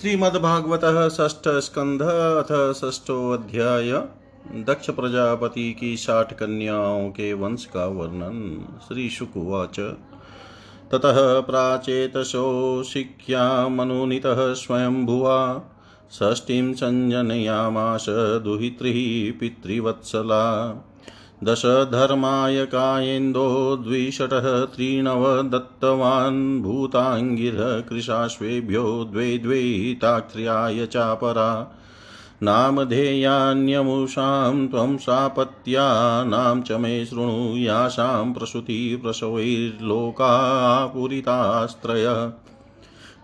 श्रीमद्भागवत षष्ठ स्कंध अथ षष्ठोध्याय दक्ष प्रजापति की साठ कन्याओं के वंश का वर्णन। श्री शुकुवाच ततः प्राचेतसो शिख्यामनुनीतः स्वयंभुवा। षष्ठीं सञ्जनयामास दुहित्रिः पितृवत्सला। दशधर्माय कायेन्दो द्विषटः त्रीणव दत्तवान् भूताङ्गिरः कृशाश्वेभ्यो द्वे द्वे ताक्ष्र्याय चापरा। नामधेयान्यमुषां त्वं सापत्यानां च मे शृणु यासां प्रसूतिप्रसवैर्लोकापुरितास्त्रय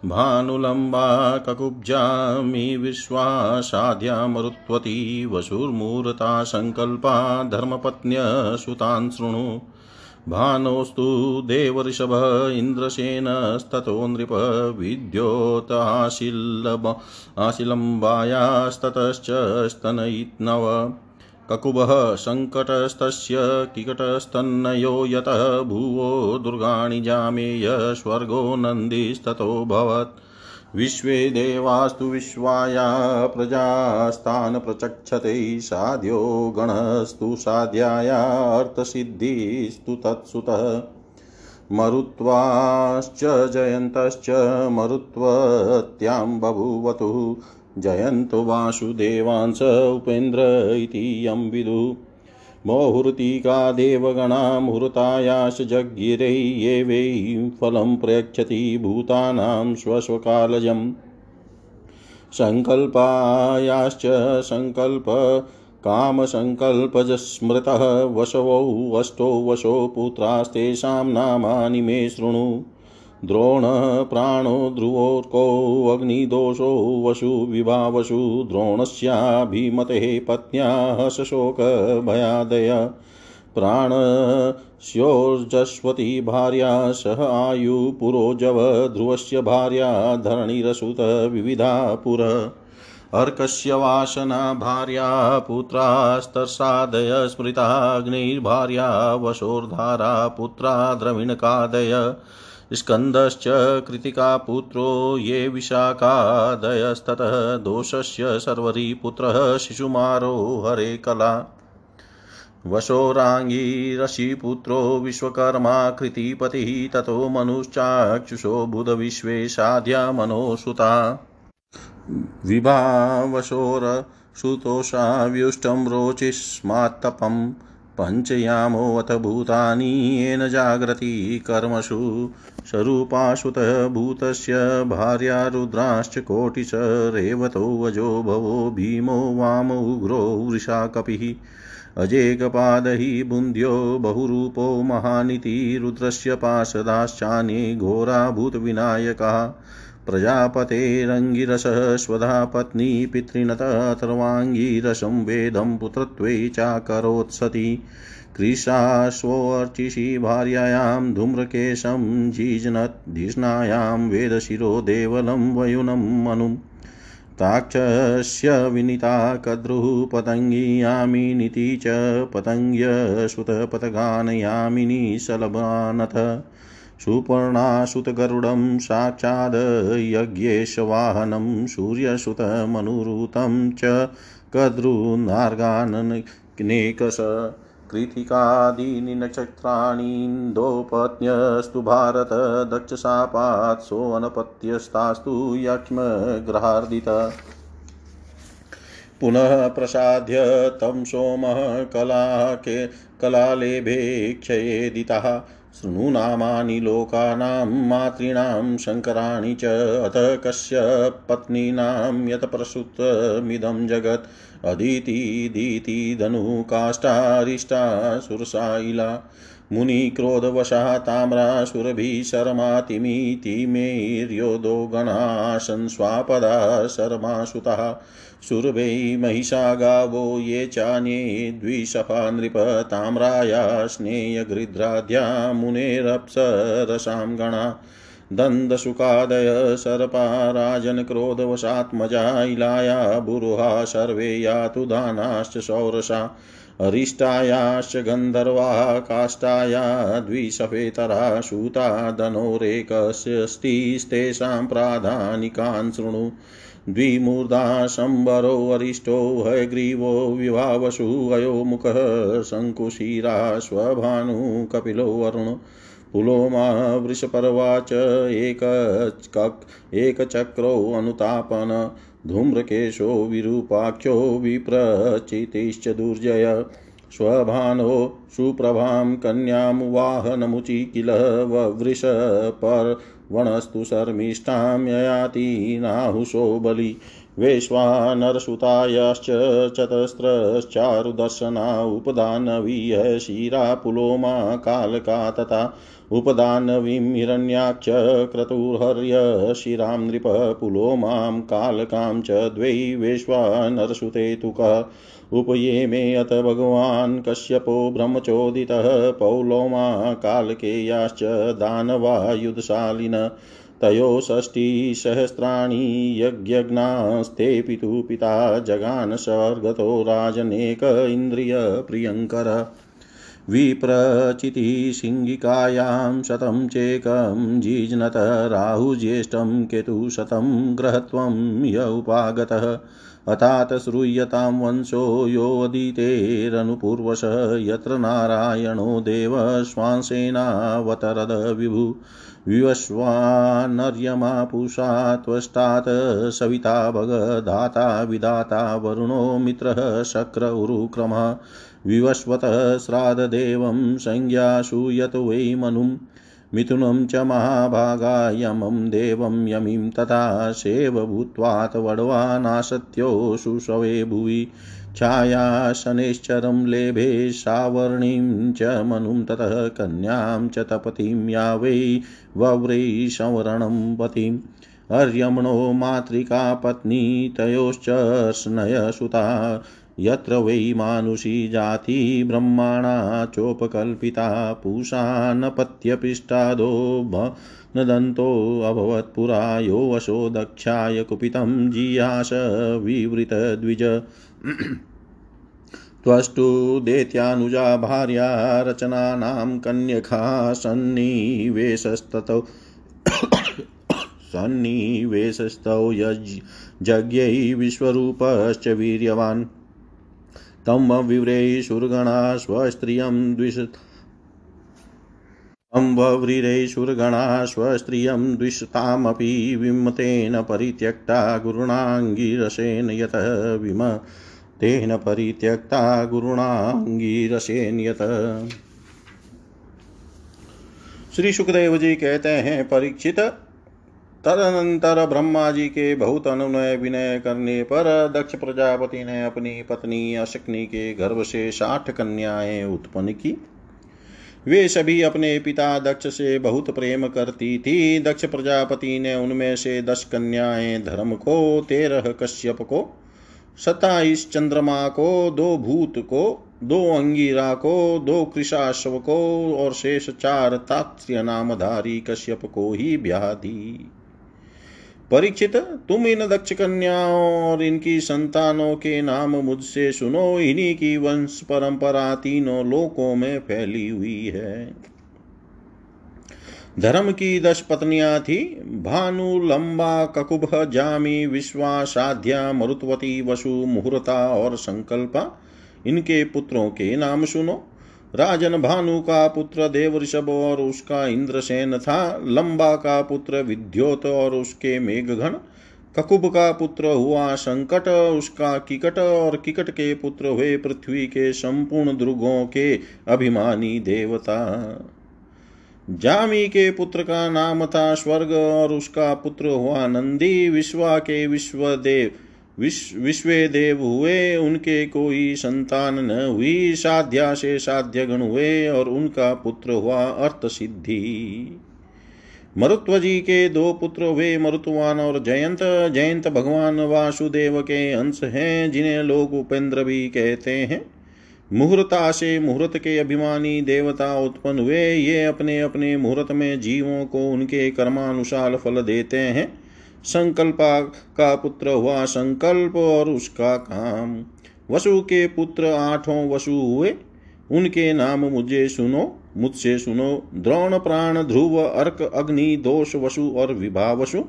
भानुलम्बा ककुब्जामि विश्वासाद्या मरुत्वती वशुर्मूर्ता सङ्कल्पा धर्मपत्न्यसुतान् शृणु। भानोस्तु देवऋषभ इन्द्रसेनस्ततो नृप विद्योत आशिलम्बायास्ततश्च स्तनयित्नव। ककुभः सङ्कटस्तस्य किकटस्तन्नयो यतः भुवो दुर्गाणि जामेय स्वर्गो नन्दिस्ततोऽभवत् विश्वे देवास्तु विश्वाया प्रजास्तान् प्रचक्षते साध्यो गणस्तु साध्यायार्थसिद्धिस्तु तत्सुतः। मरुत्वाश्च जयन्तश्च मरुत्वत्यां बभूवतु। जयन्तो वासुदेवांस उपेन्द्र इति यं विदुः। मोहूर्तिका देवगणा मुहूर्तायाश्च जज्ञिरे ये वै फलं प्रयच्छति भूतानां स्वस्वकालजम् सङ्कल्पायाश्च सङ्कल्प कामसङ्कल्पजस्मृतः वशवौ अष्टौ वशो पुत्रास्तेषां नामानि मे शृणु। द्रोण प्राणो ध्रुवोर्को अग्निदोषो वसु विभावसु द्रोणस्याभिमतेः पत्न्याः शशोकभयादय। प्राणस्योर्जस्वती भार्या सह आयुपुरोजव ध्रुवस्य भार्या धरणिरसुत विविधा पुर। अर्कस्य वासना भार्या पुत्रास्तर्सादय स्मृताग्निर्भार्या वशोर्धारा पुत्रा द्रविणकादय। स्कन्दश्च कृतिकापुत्रो ये विशाखादयस्ततः दोषस्य सर्वरीपुत्रः शिशुमारो हरे कला। वशोराङ्गीरशिपुत्रो विश्वकर्मा कृतिपतिः ततो मनुश्चाक्षुषो बुधविश्वे साध्या मनोसुता। विभावशोरसुतोषाव्युष्टं रोचिस्मात्तपम् पञ्चयामोऽथ भूतानि येन जाग्रति कर्मसु स्वरूपाशुतः भूतस्य भार्या रुद्राश्च कोटिश रेवतो वजो भवो भीमो वाम उग्रो वृषा कपिः अजेकपादहि बुन्ध्यो बहुरूपो महानिति रुद्रस्य पार्षदाश्चान्ये घोराभूतविनायकः। प्रजापतेरङ्गिरसः स्वधा पत्नी पितृणतर्वाङ्गिरसं वेदं पुत्रत्वे चाकरोत्सति। कृशाश्वोर्चिषि भार्यायां धूम्रकेशं जीजनद्धिष्णायां वेदशिरो देवलं वयुनं मनुम्। ताक्षस्य विनीता कद्रुः पतङ्गियामिनीति च पतङ्ग्यसुतपतगानयामिनी शलभानथ सुपर्णासुतगरुडं साक्षाद् यज्ञेशवाहनं सूर्यसुतमनुरुतं च कद्रुनार्गाननेकश कृतिकादीनि नक्षत्राणीन्दोपत्न्यस्तु भारत दक्षशापात् सोऽनपत्यस्तास्तु यक्ष्मग्रहार्दित। पुनः प्रसाद्य तं सोमः कलाके कलालेभे क्षयेदितः। शृणु नामानि लोकानां मातॄणां शङ्कराणि च अथ कस्य पत्नीनां यत् प्रसुतमिदं जगत् अदितिदिति धनुकाष्ठारिष्टा सुरसाइला मुनिक्रोधवशः ताम्रा सुरभिः शर्मातिमितिमेर्योदो गणासन् स्वापदा शर्मासुतः सुरभै महिषा गावो ये चान्ये द्विशफा नृप ताम्राया स्नेयगृध्राद्या मुनेरप्सरसां गणा। दन्दशुकादय सर्पा राजनक्रोधवशात्मजा इलाया बुरुहा सर्वे यातु दानाश्च शौरसा अरिष्टायाश्च गन्धर्वा काष्ठाया द्विसफेतरा सूता धनोरेकस्यस्तिस्तेषां प्राधानिकान् शृणु। द्विमूर्धा शम्बरो वरिष्ठो हयग्रीवो विभावसु, अयो मुखः शङ्कुशिरा स्वभानु कपिलो वरुण। पुलोमा वृषपर्वा च एकचक्रो अनुतापन। धूम्रकेशो विरूपाख्यो विप्रचितिश्च दुर्जय। स्वभानो सुप्रभां कन्यां वाहनमुचि किल ववृषपर्वणस्तु शर्मिष्ठां ययाति नाहुशो बलि। वैश्वानरसुतायाश्च चतस्रश्चारुदर्शना उपदानवीय शिरा पुलोमा कालका तथा उपदानवीं हिरण्याक्ष क्रतुर्हर्य शिरां नृप पुलोमां कालकां च द्वै वैश्वानरसुते तुकः उपयेमे अथ भगवान् कश्यपो ब्रह्मचोदितः पौलोमा कालकेयाश्च दानवायुधशालिन तयो षष्टिसहस्राणि यज्ञज्ञास्ते पितु पिता जगान स्वर्गतो राजनेक इन्द्रियप्रियङ्कर विप्रचितिसिंहिकायां शतं चेकं जीज्नत राहुज्येष्ठं केतुशतं ग्रहत्वं य उपागतः। अथात् श्रूयतां वंशो योदितेरनुपूर्वश यत्र नारायणो देव विभु विवश्वानर्यमा पूषा त्वष्टात् सविता भगधाता विधाता वरुणो मित्रः शक्र उरुक्रमः। विवस्वतः श्राद्धदेवं संज्ञासु यत वै मनुं मिथुनं च महाभागा यमं देवं यमीं तथा सेव भूत्वात् वड्वानासत्यो शुशवे भुवि। छायाशनेश्चरं लेभे सावर्णीं च मनुं ततः कन्यां च तपतीं या वै वव्रै संवरणं पतिम्। अर्यमणो मातृका पत्नी तयोश्च स्नयसुता यत्र वै मानुषी जाति ब्रह्माणा चोपकल्पिता, पूषा न पत्यपिष्टादो नदन्तोऽभवत् पुरा, यो वशो दक्षाय कुपितं जियास विवृतद्विज त्वष्टु दैत्यानुजा भार्या रचनानां कन्यका सन्निवेशस्ततौ सन्निवेशस्तौ यज्ञै विश्वरूपश्च वीर्यवान्। तं विव्रे सुरगणा स्वस्त्रियं द्विष अम्बव्रीरे सुरगणा स्वस्त्रियं द्विषतामपि विमतेन परित्यक्ता गुरुणाङ्गिरसेन यतः विम तेन परित्यक्ता गुरुणाङ्गिरसेन यत। श्री सुखदेव जी कहते हैं, परीक्षित तदनंतर ब्रह्मा जी के बहुत अनुनय विनय करने पर दक्ष प्रजापति ने अपनी पत्नी अशक्नी के गर्भ से साठ कन्याएँ उत्पन्न की। वे सभी अपने पिता दक्ष से बहुत प्रेम करती थी। दक्ष प्रजापति ने उनमें से दस कन्याएँ धर्म को, तेरह कश्यप को, सत्ताईस चंद्रमा को, दो भूत को, दो अंगीरा को, दो कृषाश्व को और शेष चार तात्स्य नामधारी कश्यप को ही ब्याह दी। परीक्षित तुम इन दक्ष कन्याओं और इनकी संतानों के नाम मुझसे सुनो। इन्हीं की वंश परंपरा तीनों लोकों में फैली हुई है। धर्म की दस पत्नियाँ थी। भानु, लंबा, ककुभ, जामी विश्वा साध्या मरुत्वती, वसु, मुहूर्ता और संकल्पा। इनके पुत्रों के नाम सुनो। राजन भानु का पुत्र देव ऋषभ और उसका इंद्रसेन था। लंबा का पुत्र विद्योत और उसके मेघगण। ककुब का पुत्र हुआ संकट, उसका किकट और किकट के पुत्र हुए पृथ्वी के संपूर्ण दुर्गों के अभिमानी देवता। जामी के पुत्र का नाम था स्वर्ग और उसका पुत्र हुआ नंदी। विश्वा के विश्वदेव। विश्व, विश्वे देव हुए, उनके कोई संतान न हुई, साध्या से साध्य गण हुए और उनका पुत्र हुआ अर्थ सिद्धि मरुत्व जी के दो पुत्र हुए, मरुत्वान और जयंत। जयंत भगवान वासुदेव के अंश हैं, जिन्हें लोग उपेंद्र भी कहते हैं। मुहूर्ता से मुहूर्त के अभिमानी देवता उत्पन्न हुए, ये अपने अपने मुहूर्त में जीवों को उनके कर्मानुसार फल देते हैं। संकल्पा का पुत्र हुआ संकल्प और उसका काम। वसु के पुत्र आठों वसु हुए। उनके नाम मुझे सुनो, मुझसे सुनो। द्रोण प्राण, ध्रुव, अर्क, अग्नि, दोष, वसु और विभा वसु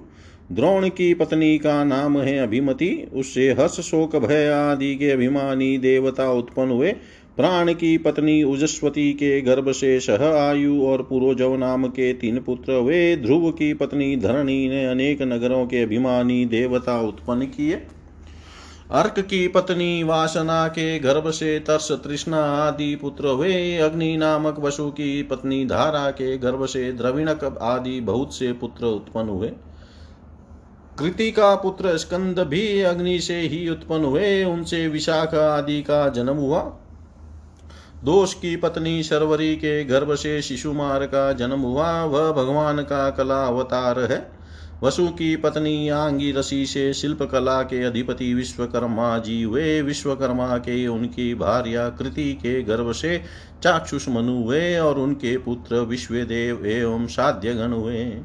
द्रोण की पत्नी का नाम है अभिमति। उससे हर्ष, शोक, भय आदि के अभिमानी देवता उत्पन्न हुए। प्राण की पत्नी उजस्वती के गर्भ से सह आयु और पुरोजव नाम के तीन पुत्र हुए। ध्रुव की पत्नी धरणी ने अनेक नगरों के अभिमानी देवता उत्पन्न किए। अर्क की पत्नी वासना के गर्भ से तर्स, तृष्णा आदि पुत्र हुए। अग्नि नामक वसु की पत्नी धारा के गर्भ से द्रविणक आदि बहुत से पुत्र उत्पन्न हुए। कृति का पुत्र स्कंद भी अग्नि से ही उत्पन्न हुए उनसे विशाख आदि का जन्म हुआ। दोष की पत्नी शर्वरी के गर्भ से शिशुमार का जन्म हुआ। वह भगवान का कला अवतार है। वसु की पत्नी आंगी रसी से शिल्प कला के अधिपति विश्वकर्मा जी हुए। विश्वकर्मा के उनकी भार्या कृति के गर्भ से चाक्षुष मनु हुए और उनके पुत्र विश्वदेव एवं साध्य साध्यगण हुए।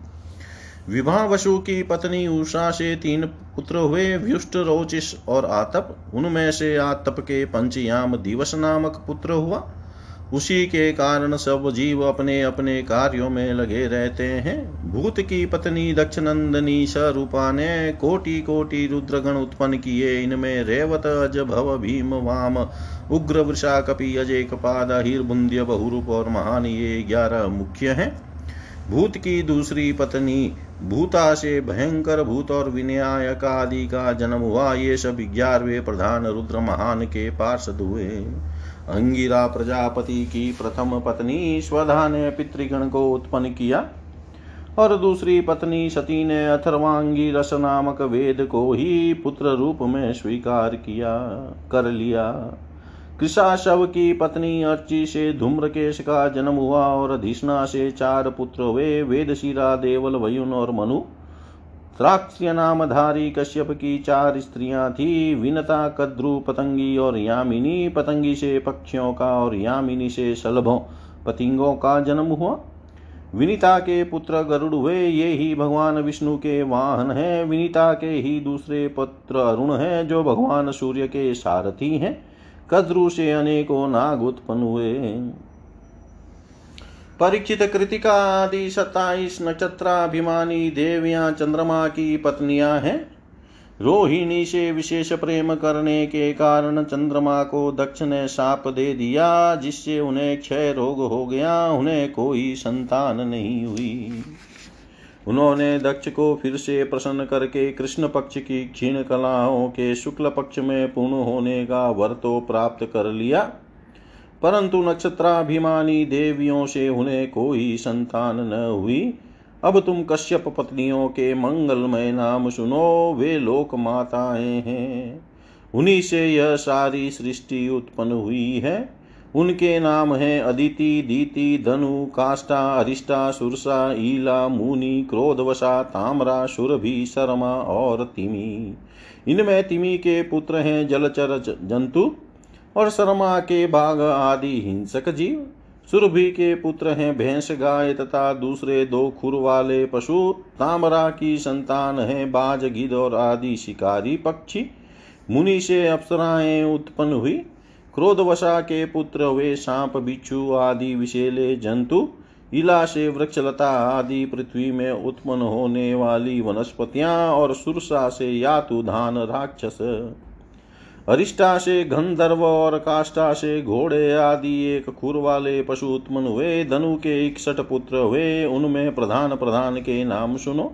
विवाह वसु की पत्नी उषा से तीन पुत्र हुए, व्युष्ट रोचिस और आतप। उनमें से आतप के पंचयाम दिवस नामक पुत्र हुआ। उसी के कारण सब जीव अपने अपने कार्यों में लगे रहते हैं। भूत की पत्नी दक्ष नंदनी स्वरूपा ने कोटि कोटि रुद्रगण उत्पन्न किए। इनमें रेवत अज भव भीम, वाम, उग्र वृषा कपि अजय कपाद हिर बुंद्य बहुरूप और महान ये ग्यारह मुख्य हैं। भूत की दूसरी पत्नी भूता से भयंकर भूत और विनयायक आदि का जन्म हुआ। ये सब ग्यारहवें प्रधान रुद्र महान के पार्षद हुए। अंगिरा प्रजापति की प्रथम पत्नी स्वधा ने पितृगण को उत्पन्न किया और दूसरी पत्नी सती ने अथर्वांगी रस नामक वेद को ही पुत्र रूप में स्वीकार किया, कर लिया। कृषाशव की पत्नी अर्ची से धूम्रकेश का जन्म हुआ और अधिष्णा से चार पुत्र हुए वेदशिरा देवल, वयुन और मनु। त्राक्ष्य नामधारी कश्यप की चार स्त्रियाँ थी, विनता, कद्रु, पतंगी और यामिनी। पतंगी से पक्षियों का और यामिनी से सलभों पतिंगों का जन्म हुआ। विनीता के पुत्र गरुड़ हुए, ये ही भगवान विष्णु के वाहन हैं। विनीता के ही दूसरे पुत्र अरुण हैं, जो भगवान सूर्य के सारथी हैं। कद्रु से अनेकों नाग उत्पन्न हुए परीक्षित कृतिका आदि सत्ताईस नक्षत्राभिमानी देवियाँ चंद्रमा की पत्नियाँ हैं। रोहिणी से विशेष प्रेम करने के कारण चंद्रमा को दक्ष ने साप दे दिया, जिससे उन्हें क्षय रोग हो गया, उन्हें कोई संतान नहीं हुई। उन्होंने दक्ष को फिर से प्रसन्न करके कृष्ण पक्ष की क्षीण कलाओं के शुक्ल पक्ष में पूर्ण होने का वर तो प्राप्त कर लिया। परंतु नक्षत्राभिमानी देवियों से उन्हें कोई संतान न हुई। अब तुम कश्यप पत्नियों के मंगलमय नाम सुनो, वे लोक माताएँ हैं। उन्हीं से यह सारी सृष्टि उत्पन्न हुई है। उनके नाम हैं अदिति, दीति, धनु, काष्ठा, अरिष्टा, सुरसा, ईला, मुनि, क्रोधवशा, ताम्रा सुरभि शर्मा और तिमी। इनमें तिमी के पुत्र हैं जलचर जंतु और शर्मा के बाघ आदि हिंसक जीव। सुरभि के पुत्र हैं भैंस गाय तथा दूसरे दो खुर वाले पशु। तामरा की संतान है बाज गिद और आदि शिकारी पक्षी। मुनि से अप्सराएँ उत्पन्न हुई। क्रोधवशा के पुत्र, वे सांप, बिच्छू आदि विशेले जंतु इला से वृक्षलता आदि पृथ्वी में उत्पन्न होने वाली वनस्पतियाँ और सुरसा से यातु धान, राक्षस अरिष्टा से गंधर्व और काष्ठा से घोड़े आदि एक खुर वाले पशु उत्पन्न हुए। धनु के इकसठ पुत्र हुए। उनमें प्रधान प्रधान के नाम सुनो।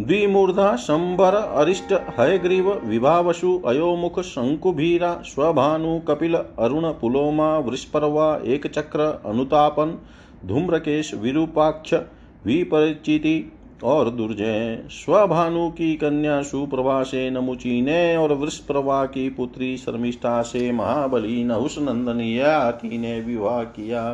द्विमूर्धा शंबर अरिष्ट हयग्रीव विभावशु अयोमुख शंकुभीरा स्वभानु कपिल अरुण पुलोमा वृष्पर्वा एक चक्र अनुतापन धूम्रकेश विरूपाक्ष विपरिचिति और दुर्जय। स्वभानु की कन्या सुप्रभा से नमुची ने और वृषप्रभा की पुत्री शर्मिष्ठा से महाबली नहुष नंदन या ने विवाह किया।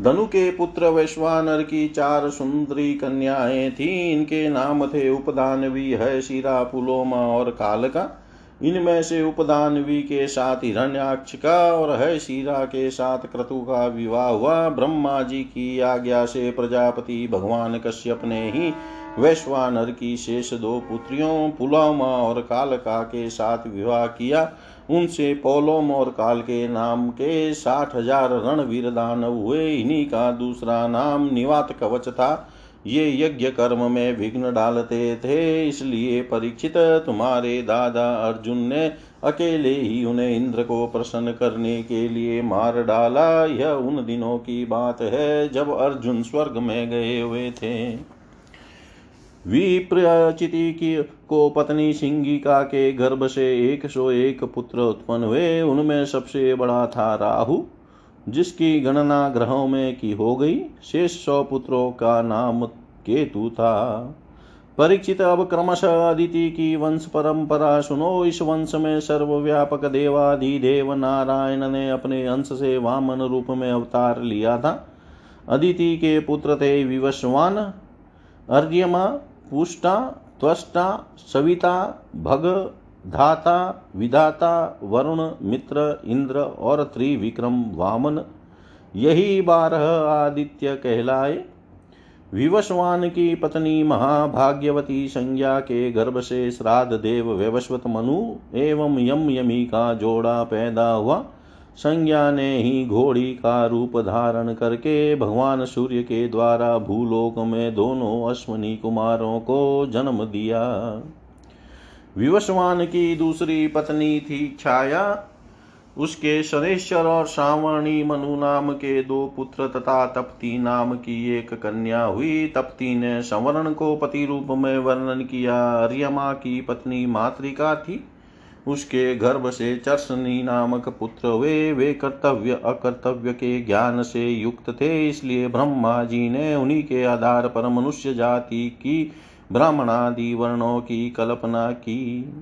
धनु के पुत्र वैश्वानर की चार सुंदरी कन्याएँ थी। इनके नाम थे उपदानवी है शिरा पुलोमा और कालका। इनमें से उपदानवी के साथ हिरण्याक्ष का और है शीरा के साथ क्रतु का विवाह हुआ। ब्रह्मा जी की आज्ञा से प्रजापति भगवान कश्यप ने ही वैश्वानर की शेष दो पुत्रियों, पुलामा और कालका के साथ विवाह किया। उनसे पोलोम और काल के नाम के साठ हज़ार रणवीर दानव हुए। इन्हीं का दूसरा नाम निवात कवच था। ये यज्ञ कर्म में विघ्न डालते थे। इसलिए परीक्षित तुम्हारे दादा अर्जुन ने अकेले ही उन्हें इंद्र को प्रसन्न करने के लिए मार डाला। यह उन दिनों की बात है जब अर्जुन स्वर्ग में गए हुए थे। विप्रचिति की को पत्नी सिंगिका के गर्भ से एक सौ एक पुत्र उत्पन्न हुए, उनमें सबसे बड़ा था राहु, जिसकी गणना ग्रहों में की हो गई। शेष सौ पुत्रों का नाम केतु था। परीक्षित अब क्रमशः अदिति की वंश परंपरा सुनो। इस वंश में सर्वव्यापक देवाधिदेव नारायण ने अपने अंश से वामन रूप में अवतार लिया था। अदिति के पुत्र थे विवस्वान अर्यमा पुष्टा त्वष्टा, सविता, भग, धाता, विधाता, वरुण, मित्र, इंद्र, और त्रिविक्रम, वामन। यही बारह आदित्य कहलाए। विवस्वान की पत्नी महाभाग्यवती संज्ञा के गर्भ से श्राद्ध देव वैवस्वत मनु एवं यम यमी का जोड़ा पैदा हुआ। संज्ञा ने ही घोड़ी का रूप धारण करके भगवान सूर्य के द्वारा भूलोक में दोनों अश्वनी कुमारों को जन्म दिया। विवस्वान की दूसरी पत्नी थी छाया। उसके शनेश्वर और श्रावणी मनु नाम के दो पुत्र तथा तप्ती नाम की एक कन्या हुई। तप्ती ने संवरण को पति रूप में वर्णन किया। अर्यमा की पत्नी मातृका थी। उसके गर्भ से चर्षणी नामक पुत्र वे वे कर्तव्य, अकर्तव्य के ज्ञान से युक्त थे, इसलिए ब्रह्मा जी ने उन्हीं के आधार पर मनुष्य जाति की, ब्राह्मणादि वर्णों की कल्पना की।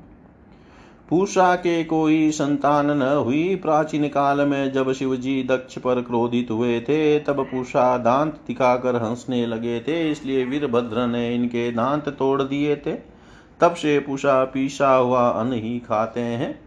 पूषा के कोई संतान न हुई। प्राचीन काल में जब शिवजी दक्ष पर क्रोधित हुए थे, तब पूषा दांत दिखाकर हंसने लगे थे, इसलिए वीरभद्र ने इनके दांत तोड़ दिए थे। तब से पूषा पीसा हुआ अन्न ही खाते हैं।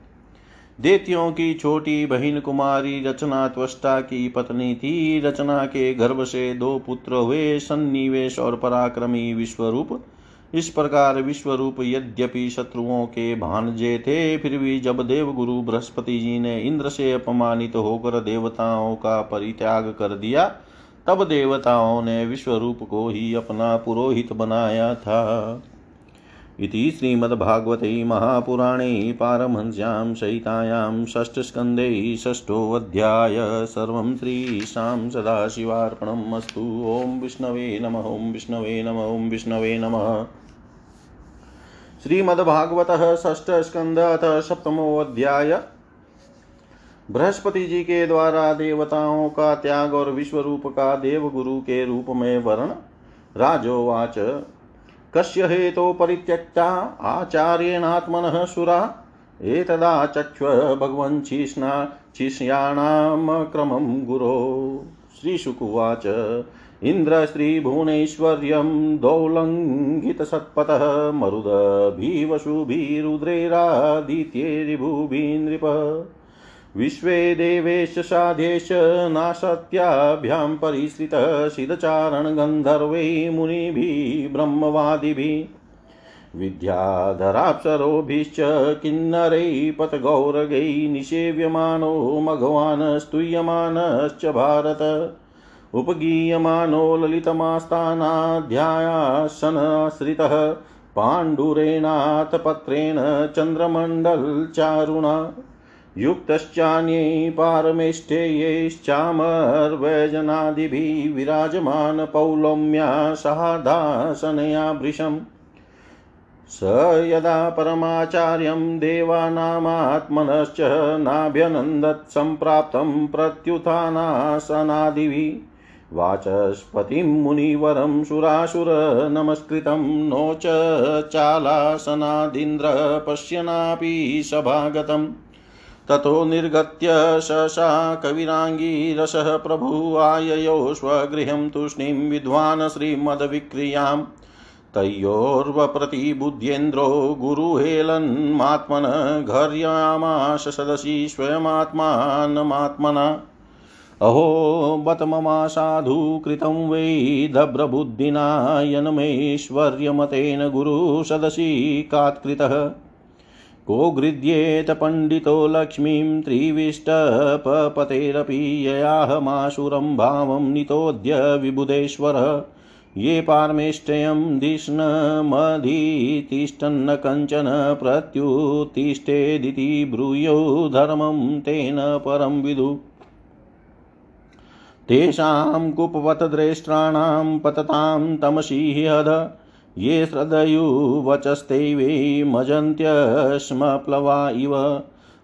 देतियों की छोटी बहन कुमारी रचना त्वष्टा की पत्नी थी। रचना के गर्भ से दो पुत्र हुए, सन्निवेश और पराक्रमी विश्वरूप। इस प्रकार विश्वरूप यद्यपि शत्रुओं के भानजे थे, फिर भी जब देवगुरु बृहस्पति जी ने इंद्र से अपमानित होकर देवताओं का परित्याग कर दिया, तब देवताओं ने विश्वरूप को ही अपना पुरोहित बनाया था। इति श्रीमद्भागवते महापुराणे पारमहंस्यां सहितायां षष्ठस्कन्धे षष्ठोऽध्याय सर्वं श्रीशां सदाशिवार्पणम् अस्तु। ॐ विष्णवे नमः, ॐ विष्णवे नमः, ॐ विष्णवे नमः। श्रीमद्भागवत षष्ठ स्कंद अथ सप्तमोध्याय बृहस्पति जी के द्वारा देवताओं का त्याग और विश्व रूप का देवगुरु के रूप में वर्ण, राजोवाच कस्य हेतो परित्यक्ता आचार्येणात्मनः सुरा? एतदा चक्ष्व भगवन् छिष्णा छिष्याणां क्रमं गुरो। श्रीशुकुवाच, इन्द्रस्त्रीभुवनैश्वर्यं दौलङ्घितसत्पतः मरुदभिवशुभिरुद्रैरादित्यैरिभुभिनृपः विश्वे देवेश साधेश नासत्याभ्यां परिश्रितः सिद्धचारणगन्धर्वै मुनिभिः ब्रह्मवादिभिः। विद्याधराप्सरोभिश्च किन्नरैः पथगौरगैः निषेव्यमानो मघवान् स्तूयमानश्च भारत। उपगीयमानो ललितमास्तानाध्यायासनाश्रितः पाण्डुरेणाथपत्रेण चन्द्रमण्डलचारुणा। युक्तश्चान्यै पारमेष्ठेयैश्चामर्वैजनादिभिः विराजमान पौलम्या सहादासनया भृशम्। स यदा परमाचार्यं देवानामात्मनश्च नाभ्यनन्दत् सम्प्राप्तं प्रत्युत्थानासनादिभिः, वाचस्पतिं मुनिवरं सुरासुरनमस्कृतं नो च चालासनादीन्द्र सभागतम्। ततो निर्गत्य ससा कविराङ्गीरसः प्रभु आययो स्वगृहं तूष्णीं विद्वान् श्रीमद्विक्रियाम् तयोर्वप्रतिबुध्येन्द्रो गुरुहेलन्मात्मन घर्यामाश सदसि स्वयमात्मानमात्मना। अहो बत ममा साधु कृतं वै दभ्रबुद्धिना यनमेश्वर्यमतेन गुरुसदसि कात्कृतः। को गृह्येत पण्डितो लक्ष्मीं त्रिविष्टपतेरपि ययाहमाशुरं भावं नितोद्य विबुधेश्वरः। ये पारमेष्टयं धिष्णमधितिष्ठन्न कञ्चन प्रत्युत्तिष्ठेदिति ब्रूयो धर्मं तेन परं विदु। तेषां कुपवतद्रेष्ट्राणां पततां तमसि हद ये श्रद्धयुवचस्ते मजन्त्यस्म प्लवा इव।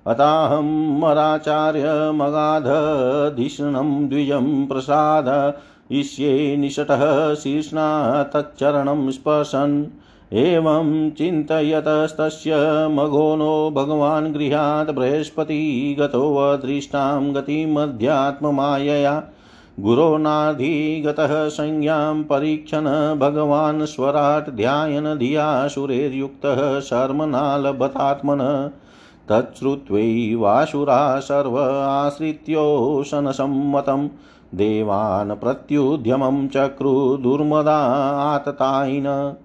अताहं मराचार्यमगाधधिषणं द्विजं प्रसाद। इष्ये निषटः शीर्ष्णा तच्चरणं स्पर्शन्। एवं चिन्तयतस्तस्य मघोनो भगवान् गृहात् बृहस्पति गतोऽदृष्टां गतिमध्यात्ममायया। गुरोनाधिगतः संज्ञां परीक्षन् भगवान् स्वराट् ध्यायन् धिया सुरेर्युक्तः शर्मनालभतात्मन तच्छ्रुत्वैवासुरा सर्व आश्रित्योशनसम्मतं देवान् प्रत्युद्यमं चक्रु दुर्मदा आततायिन।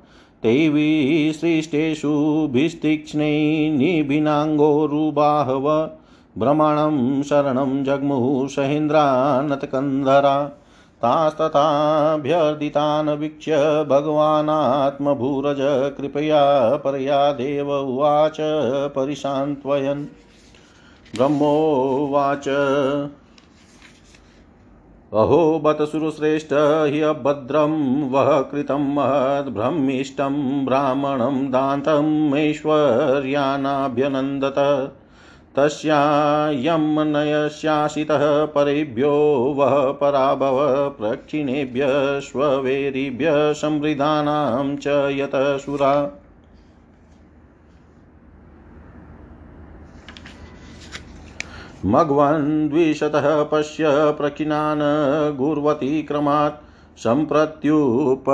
ते विसृष्टेषु भिस्तीक्ष्णै निभिनाङ्गोरुबाहव भ्रमणं शरणं जग्मुः सहेन्द्रानतकन्धरा तास्तथाभ्यर्दितान् वीक्ष्य भगवानात्मभूरज कृपया परया देव उवाच परिशान्त्वयन्। ब्रह्मोवाच। अहो बत सुरश्रेष्ठ ह्यभद्रं वः कृतं महद्ब्रह्मिष्टं ब्राह्मणं दान्तमैश्वर्यानाभ्यनन्दत तस्यायं नयस्याशितः परेभ्यो वः पराभव प्रक्षिणेभ्य स्ववेरिभ्य समृद्धानां च यत सुरा। मघवन् द्विशतः पश्य प्रकिनान् गुर्वती क्रमात् सम्प्रत्युप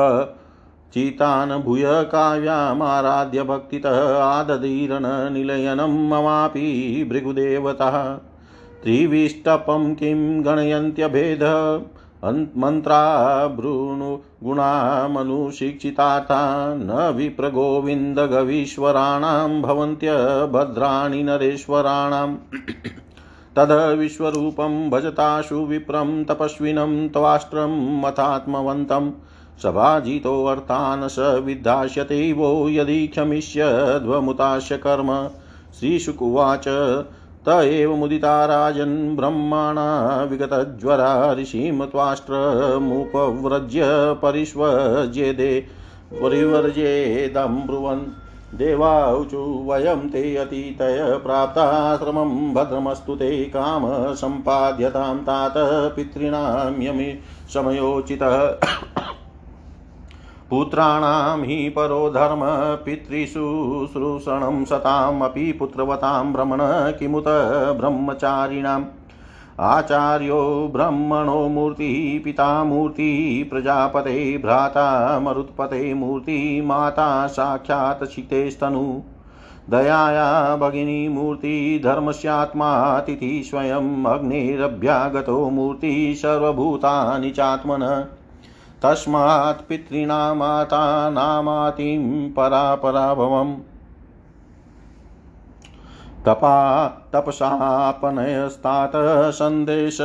चितान् भूय काव्यामाराध्य भक्तितः आददीरननिलयनं ममापि भृगुदेवतः। त्रिविष्टपं किं गणयन्त्यभेद? मन्त्रा भ्रूणुगुणामनुशिक्षितार्था न विप्रगोविन्दगवीश्वराणां भवन्त्यभद्राणि नरेश्वराणाम् तद विश्वरूपं भजताशु विप्रं तपस्विनं त्वाष्ट्रं मथात्मवन्तम् सभाजितोऽर्थान् स विद्धास्यते वो यदि क्षमिष्यध्वमुतास्य कर्म। श्रीशुकुवाच, त एव मुदिता राजन् ब्रह्मणा विगतज्वरा ऋषिं त्वाष्ट्रमुपव्रज्य परिष्वज्येदे परिवर्जेदं ब्रुवन् देवाऊचु वयं ते अतीतय प्राप्ताश्रमं भद्रमस्तु ते काम सम्पाद्यतां तात पितॄणां यमि समयोचितः पुत्राणां हि परो धर्म पितृशुश्रूषणं सतामपि पुत्रवतां भ्रमण किमुत ब्रह्मचारिणाम्। आचार्यो ब्रह्मणो मूर्तिः पिता मूर्तिः प्रजापते भ्राता मरुत्पते मूर्तिः, माता साक्षात् शितेस्तनु दयाया भगिनी मूर्ति धर्मस्यात्मातिथि स्वयम् अग्निरभ्यागतो मूर्ति, सर्वभूतानि चात्मनः। तस्मात् पितॄणां माता परापराभवम्। तपा तपसापनयस्तात संदेश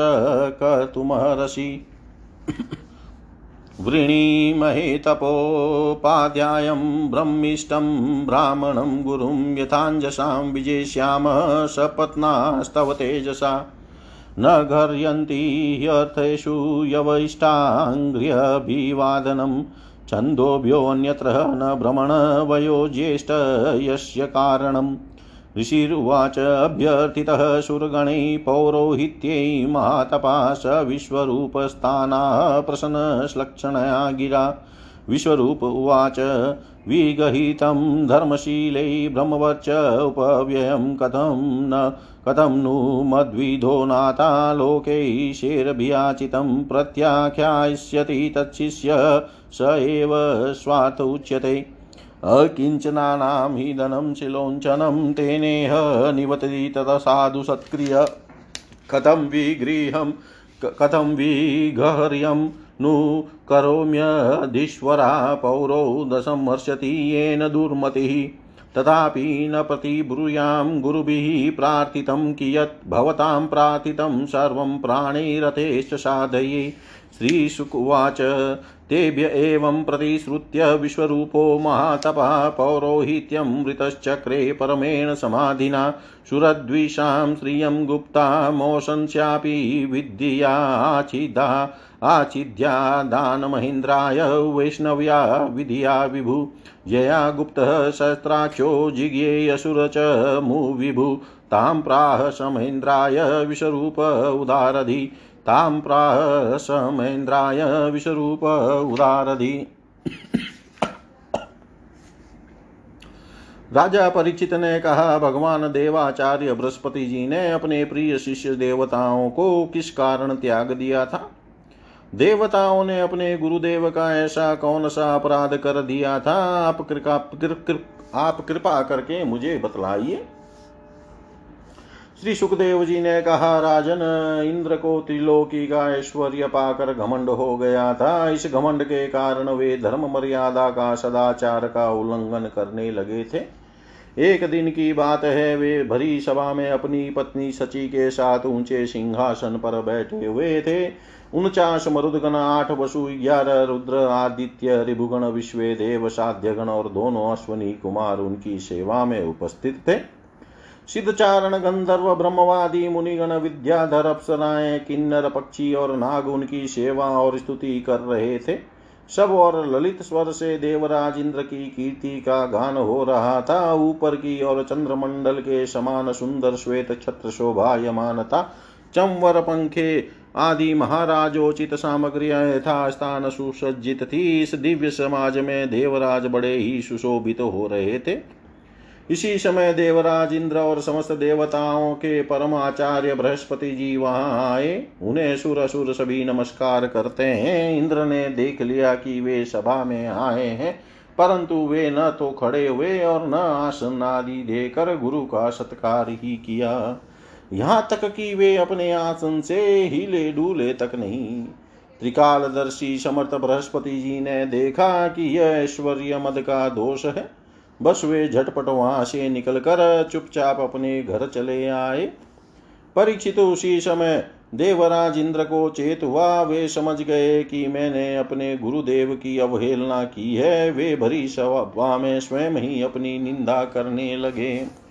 वृणीमहे तपोपाध्यायं ब्रह्मिष्टं ब्राह्मणं गुरुं यथाञ्जसां विजेष्यामः सपत्नास्तव तेजसा। न घर्यन्ति ह्यर्थेषु यवैष्टाङ्घ्र्यभिवादनं छन्दोभ्योऽन्यत्र न भ्रमणवयो ज्येष्ठ यस्य कारणम्। ऋषिरुवाच अभ्यर्थितः सुरगणै पौरोहित्यै महातपा स विश्वरूपस्थाना प्रसन्नश्लक्षणया गिरा विश्वरूप उवाच विगहितं धर्मशीलै ब्रह्मवच्च उपव्ययं कथं न, कथं नु मद्विधो नाथा लोकैशेरभियाचितं प्रत्याख्यास्यति तच्छिष्य स एव स्वार्थ उच्यते अकिञ्चनानां हि धनं शिलोञ्चनं तेनेह निवतति ततः साधु सत्क्रिय। कथं विगृहं कथं विगह्यं नु करोम्यधीश्वरा पौरौ दशमर्षति येन दुर्मतिः। तथापि न प्रतिब्रूयां गुरुभिः प्रार्थितं कियत् भवतां प्रार्थितं सर्वं प्राणैरथेश्च साधये। श्रीशुकुवाच, तेभ्य एवं प्रतिश्रुत्य विश्वरूपो महातपः पौरोहित्यं मृतश्चक्रे परमेण समाधिना। सुरद्विषां श्रियं गुप्ता मोशंस्यापि विद्याचिदा आचिद्या दानमहीन्द्राय वैष्णव्या विधिया विभु। जया गुप्तः शस्त्राक्षो जिज्ञेयसुर च मुविभु तां प्राह समेन्द्राय विश्वरूप उदारधि। तां प्राह समेन्द्राय विश्वरूप उदारधि। राजा परीक्षित ने कहा, भगवान देवाचार्य बृहस्पति जी ने अपने प्रिय शिष्य देवताओं को किस कारण त्याग दिया था? देवताओं ने अपने गुरुदेव का ऐसा कौन सा अपराध कर दिया था? आप कृपा आप कृपा करके मुझे बतलाइए। श्री सुखदेव जी ने कहा, राजन, इंद्र को त्रिलोकी का ऐश्वर्य पाकर घमंड हो गया था। इस घमंड के कारण वे धर्म मर्यादा का सदाचार का उल्लंघन करने लगे थे। एक दिन की बात है, वे भरी सभा में अपनी पत्नी सची के साथ ऊँचे सिंहासन पर बैठे हुए थे। उनचास मरुदगण आठ वसु ग्यारह रुद्र आदित्य रिभुगण विश्व देव साध्यगण और दोनों अश्वनी कुमार उनकी सेवा में उपस्थित थे सिद्धचारण गंधर्व ब्रह्मवादी मुनिगण विद्याधर अप्सराएँ किन्नर पक्षी और नाग उनकी सेवा और स्तुति कर रहे थे। सब और ललित स्वर से देवराज इंद्र की कीर्ति का गान हो रहा था। ऊपर की और चंद्रमंडल के समान सुंदर श्वेत छत्र शोभायमान था चंवर पंखे आदि महाराजोचित यथा स्थान सुसज्जित थी। इस दिव्य समाज में देवराज बड़े ही सुशोभित तो हो रहे थे। इसी समय देवराज इंद्र और समस्त देवताओं के परम आचार्य बृहस्पति जी वहाँ आए। उन्हें सुर असुर सभी नमस्कार करते हैं। इंद्र ने देख लिया कि वे सभा में आए हैं, परंतु वे न तो खड़े हुए और न आसन आदि देकर गुरु का सत्कार ही किया। यहाँ तक कि वे अपने आसन से हिले डूले तक नहीं। त्रिकालदर्शी समर्थ बृहस्पति जी ने देखा कि यह ऐश्वर्य मद का दोष है। बस वे झटपट वहाँ से निकलकर चुपचाप अपने घर चले आए। परीक्षित उसी समय देवराज इंद्र को चेत हुआ। वे समझ गए कि मैंने अपने गुरुदेव की अवहेलना की है। वे भरी सभा में स्वयं ही अपनी निंदा करने लगे।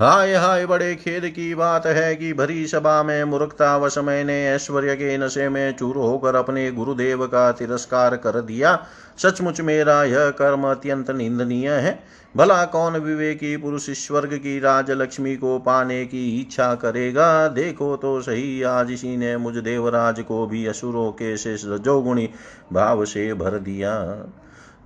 हाय हाय, बड़े खेद की बात है कि भरी सभा में मूर्खतावश मैंने ऐश्वर्य के नशे में चूर होकर अपने गुरुदेव का तिरस्कार कर दिया। सचमुच मेरा यह कर्म अत्यंत निंदनीय है। भला कौन विवेकी पुरुष स्वर्ग की राज लक्ष्मी को पाने की इच्छा करेगा? देखो तो सही, आज इसी ने मुझ देवराज को भी असुरों के शेष रजोगुणी भाव से भर दिया।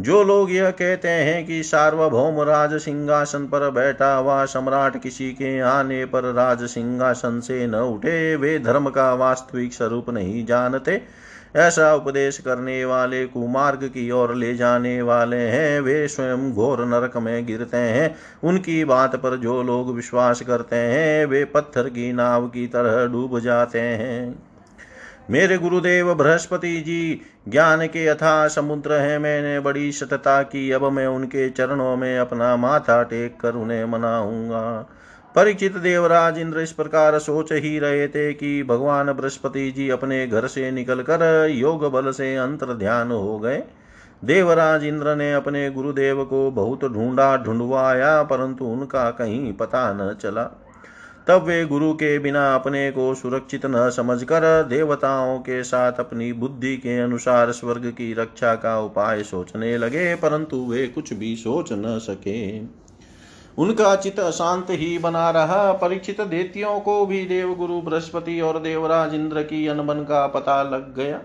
जो लोग यह कहते हैं कि सार्वभौम राज सिंहासन पर बैठा हुआ सम्राट किसी के आने पर राज सिंहासन से न उठे, वे धर्म का वास्तविक स्वरूप नहीं जानते। ऐसा उपदेश करने वाले कुमार्ग की ओर ले जाने वाले हैं। वे स्वयं घोर नरक में गिरते हैं। उनकी बात पर जो लोग विश्वास करते हैं, वे पत्थर की नाव की तरह डूब जाते हैं। मेरे गुरुदेव, बृहस्पति जी, ज्ञान के यथा समुद्र है। मैंने बड़ी सतता की, अब मैं उनके चरणों में अपना माथा टेक कर उन्हें मनाऊँगा। परिचित देवराज इंद्र इस प्रकार सोच ही रहे थे कि भगवान बृहस्पति जी अपने घर से निकलकर योग बल से अंतर ध्यान हो गए। देवराज इंद्र ने अपने गुरुदेव को बहुत ढूंढा, ढूंढवाया, परंतु उनका कहीं पता न चला। तब वे गुरु के बिना अपने को सुरक्षित न समझकर देवताओं के साथ अपनी बुद्धि के अनुसार स्वर्ग की रक्षा का उपाय सोचने लगे, परंतु वे कुछ भी सोच न सके। उनका चित अशांत ही बना रहा। परीक्षित देतियों को भी देव गुरु बृहस्पति और देवराज इंद्र की अनबन का पता लग गया।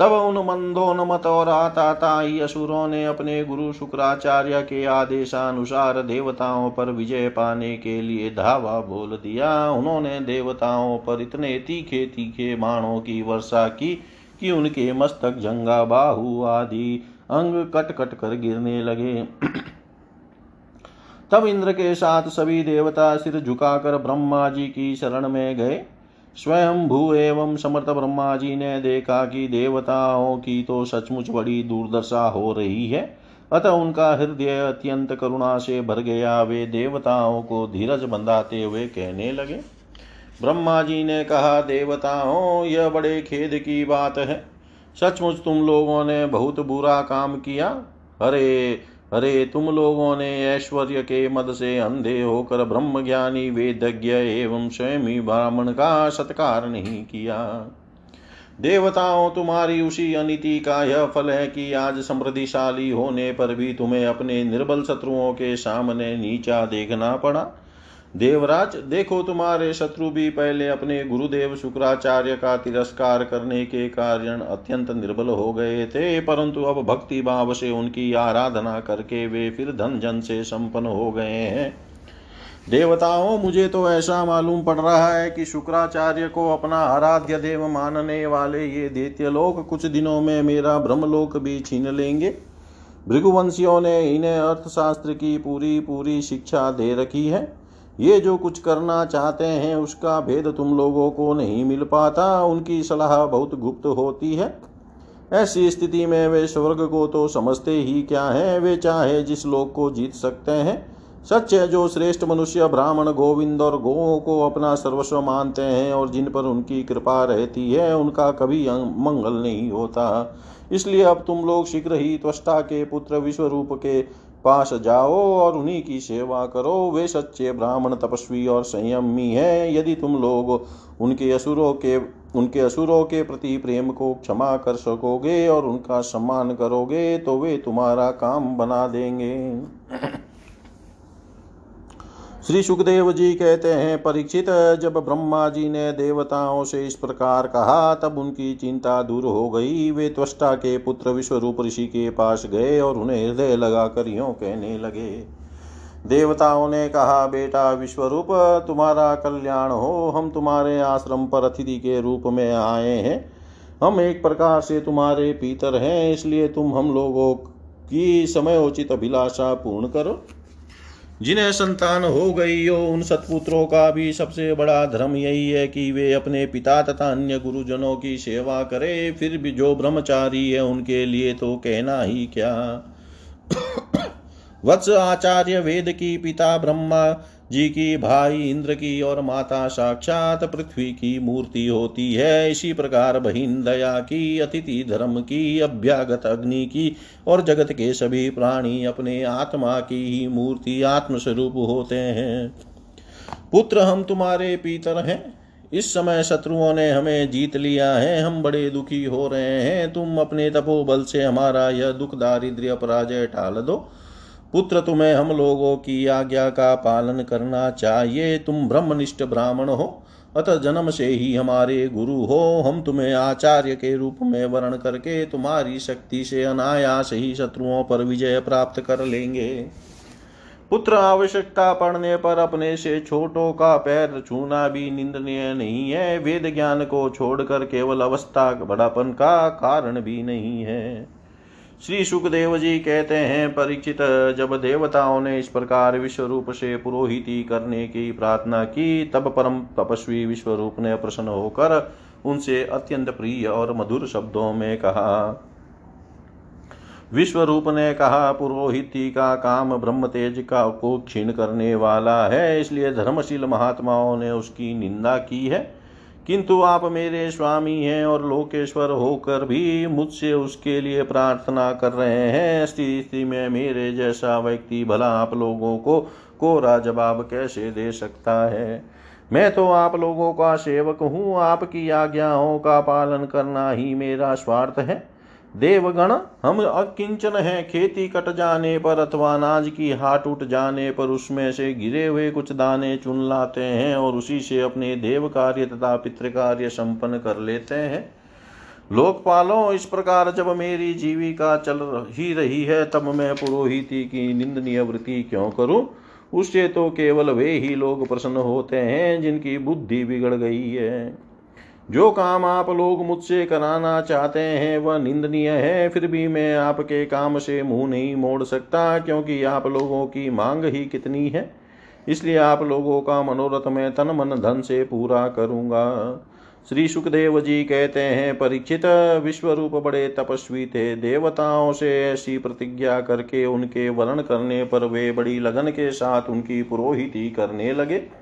तब उन मंदोन्मत और आताताई असुरों ने अपने गुरु शुक्राचार्य के आदेशानुसार देवताओं पर विजय पाने के लिए धावा बोल दिया। उन्होंने देवताओं पर इतने तीखे तीखे बाणों की वर्षा की कि उनके मस्तक, जंगा, बाहु आदि अंग कट कट कर गिरने लगे। तब इंद्र के साथ सभी देवता सिर झुकाकर ब्रह्मा जी की शरण में गए। स्वयं भू एवं समर्थ ब्रह्मा जी ने देखा कि देवताओं की तो सचमुच बड़ी दुर्दशा हो रही है। अतः उनका हृदय अत्यंत करुणा से भर गया। वे देवताओं को धीरज बंधाते हुए कहने लगे ब्रह्मा जी ने कहा, देवताओं, यह बड़े खेद की बात है। सचमुच तुम लोगों ने बहुत बुरा काम किया। अरे अरे तुम लोगों ने ऐश्वर्य के मद से अंधे होकर ब्रह्म ज्ञानी वेदज्ञ एवं स्वयं ब्राह्मण का सत्कार नहीं किया। देवताओं, तुम्हारी उसी अनिति का यह फल है कि आज समृद्धिशाली होने पर भी तुम्हें अपने निर्बल शत्रुओं के सामने नीचा देखना पड़ा। देवराज, देखो तुम्हारे शत्रु भी पहले अपने गुरुदेव शुक्राचार्य का तिरस्कार करने के कारण अत्यंत निर्बल हो गए थे, परंतु अब भक्ति भाव से उनकी आराधना करके वे फिर धन जन से संपन्न हो गए हैं। देवताओं, मुझे तो ऐसा मालूम पड़ रहा है कि शुक्राचार्य को अपना आराध्य देव मानने वाले ये दैत्य लोग कुछ दिनों में मेरा ब्रह्मलोक भी छीन लेंगे। भृगुवंशियों ने इन्हें अर्थशास्त्र की पूरी पूरी शिक्षा दे रखी है। ये जो कुछ करना चाहते हैं, उसका भेद तुम लोगों को नहीं मिल पाता। उनकी सलाह बहुत गुप्त होती है। ऐसी स्थिति में वे स्वर्ग को तो समझते ही क्या है? वे चाहे जिस लोक को जीत सकते हैं। सच है, जो श्रेष्ठ मनुष्य ब्राह्मण गोविंद और गो को अपना सर्वस्व मानते हैं और जिन पर उनकी कृपा रहती है, उनका कभी मंगल नहीं होता। इसलिए अब तुम लोग शीघ्र ही त्वष्टा के पुत्र विश्व रूप के पास जाओ और उन्हीं की सेवा करो। वे सच्चे ब्राह्मण तपस्वी और संयमी हैं। यदि तुम लोग उनके असुरों के, उनके असुरों के प्रति प्रेम को क्षमा कर सकोगे और उनका सम्मान करोगे तो वे तुम्हारा काम बना देंगे। श्री सुखदेव जी कहते हैं, परीक्षित, जब ब्रह्मा जी ने देवताओं से इस प्रकार कहा, तब उनकी चिंता दूर हो गई। वे त्वष्टा के पुत्र विश्वरूप ऋषि के पास गए और उन्हें हृदय लगाकर यों कहने लगे, देवताओं ने कहा, बेटा विश्वरूप, तुम्हारा कल्याण हो। हम तुम्हारे आश्रम पर अतिथि के रूप में आए हैं। हम एक प्रकार से तुम्हारे पीतर हैं, इसलिए तुम हम लोगों की समयोचित अभिलाषा पूर्ण करो। जिन्हें संतान हो गई हो, उन सतपुत्रों का भी सबसे बड़ा धर्म यही है कि वे अपने पिता तथा अन्य गुरुजनों की सेवा करें। फिर भी जो ब्रह्मचारी है, उनके लिए तो कहना ही क्या। वत्स आचार्य वेद की पिता ब्रह्मा जी की भाई इंद्र की और माता साक्षात पृथ्वी की मूर्ति होती है। इसी प्रकार बहिन दया की, अतिथि धर्म की, अभ्यागत अग्नि की और जगत के सभी प्राणी अपने आत्मा की ही मूर्ति आत्मस्वरूप होते हैं। पुत्र हम तुम्हारे पीतर हैं। इस समय शत्रुओं ने हमें जीत लिया है। हम बड़े दुखी हो रहे हैं। तुम अपने तपोबल से हमारा यह दुख दारिद्र्य पराजय टाल दो। पुत्र, तुम्हें हम लोगों की आज्ञा का पालन करना चाहिए। तुम ब्रह्मनिष्ठ ब्राह्मण हो, अतः जन्म से ही हमारे गुरु हो। हम तुम्हें आचार्य के रूप में वर्ण करके तुम्हारी शक्ति से अनायास ही शत्रुओं पर विजय प्राप्त कर लेंगे। पुत्र, आवश्यकता पड़ने पर अपने से छोटों का पैर छूना भी निंदनीय नहीं है। वेद ज्ञान को छोड़कर केवल अवस्था, बड़ापन का कारण भी नहीं है। श्री सुखदेव जी कहते हैं, परीक्षित, जब देवताओं ने इस प्रकार विश्व रूप से पुरोहिती करने की प्रार्थना की, तब परम तपस्वी विश्व रूप ने प्रसन्न होकर उनसे अत्यंत प्रिय और मधुर शब्दों में कहा। विश्व रूप ने कहा, पुरोहिती का काम ब्रह्म तेज का को क्षीण करने वाला है, इसलिए धर्मशील महात्माओं ने उसकी निंदा की है। किंतु आप मेरे स्वामी हैं और लोकेश्वर होकर भी मुझसे उसके लिए प्रार्थना कर रहे हैं। स्थिति में मेरे जैसा व्यक्ति भला आप लोगों को कोरा जवाब कैसे दे सकता है? मैं तो आप लोगों का सेवक हूँ। आपकी आज्ञाओं का पालन करना ही मेरा स्वार्थ है। देवगण, हम अकिंचन हैं, खेती कट जाने पर अथवा अनाज की हाट उठ जाने पर उसमें से गिरे हुए कुछ दाने चुन लाते हैं और उसी से अपने देव कार्य तथा पितृ कार्य संपन्न कर लेते हैं। लोकपालों, इस प्रकार जब मेरी जीविका चल ही रही है, तब मैं पुरोहिती की निंदनीय वृत्ति क्यों करूँ? उससे तो केवल वे ही लोग प्रसन्न होते हैं, जिनकी बुद्धि बिगड़ गई है। जो काम आप लोग मुझसे कराना चाहते हैं, वह निंदनीय है, फिर भी मैं आपके काम से मुँह नहीं मोड़ सकता, क्योंकि आप लोगों की मांग ही कितनी है। इसलिए आप लोगों का मनोरथ मैं तन मन धन से पूरा करूँगा। श्री सुखदेव जी कहते हैं, परीक्षित विश्व रूप बड़े तपस्वी थे। देवताओं से ऐसी प्रतिज्ञा करके उनके वर्ण करने पर वे बड़ी लगन के साथ उनकी पुरोहिती करने लगे।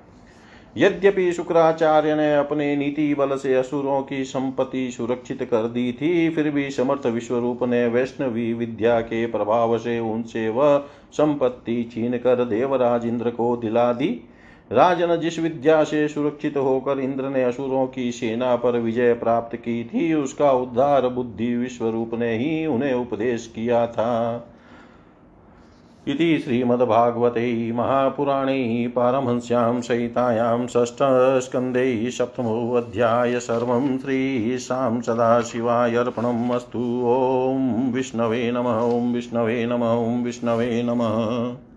यद्यपि शुक्राचार्य ने अपने नीति बल से असुरों की संपत्ति सुरक्षित कर दी थी, फिर भी समर्थ विश्वरूप ने वैष्णवी विद्या के प्रभाव से उनसे वह संपत्ति छीन कर देवराज इंद्र को दिला दी। राजन जिस विद्या से सुरक्षित होकर इंद्र ने असुरों की सेना पर विजय प्राप्त की थी, उसका उद्धार बुद्धि विश्वरूप ने ही उन्हें उपदेश किया था। इति श्रीमद्भागवते महापुराणे पारमहंस्यां सहितायां षष्ठस्कन्धे सप्तमोऽध्याय सर्वं श्रीशां सदाशिवाय अस्तु। ॐ विष्णवे नमः, ॐ विष्णवे नमः, ॐ विष्णवे नमः।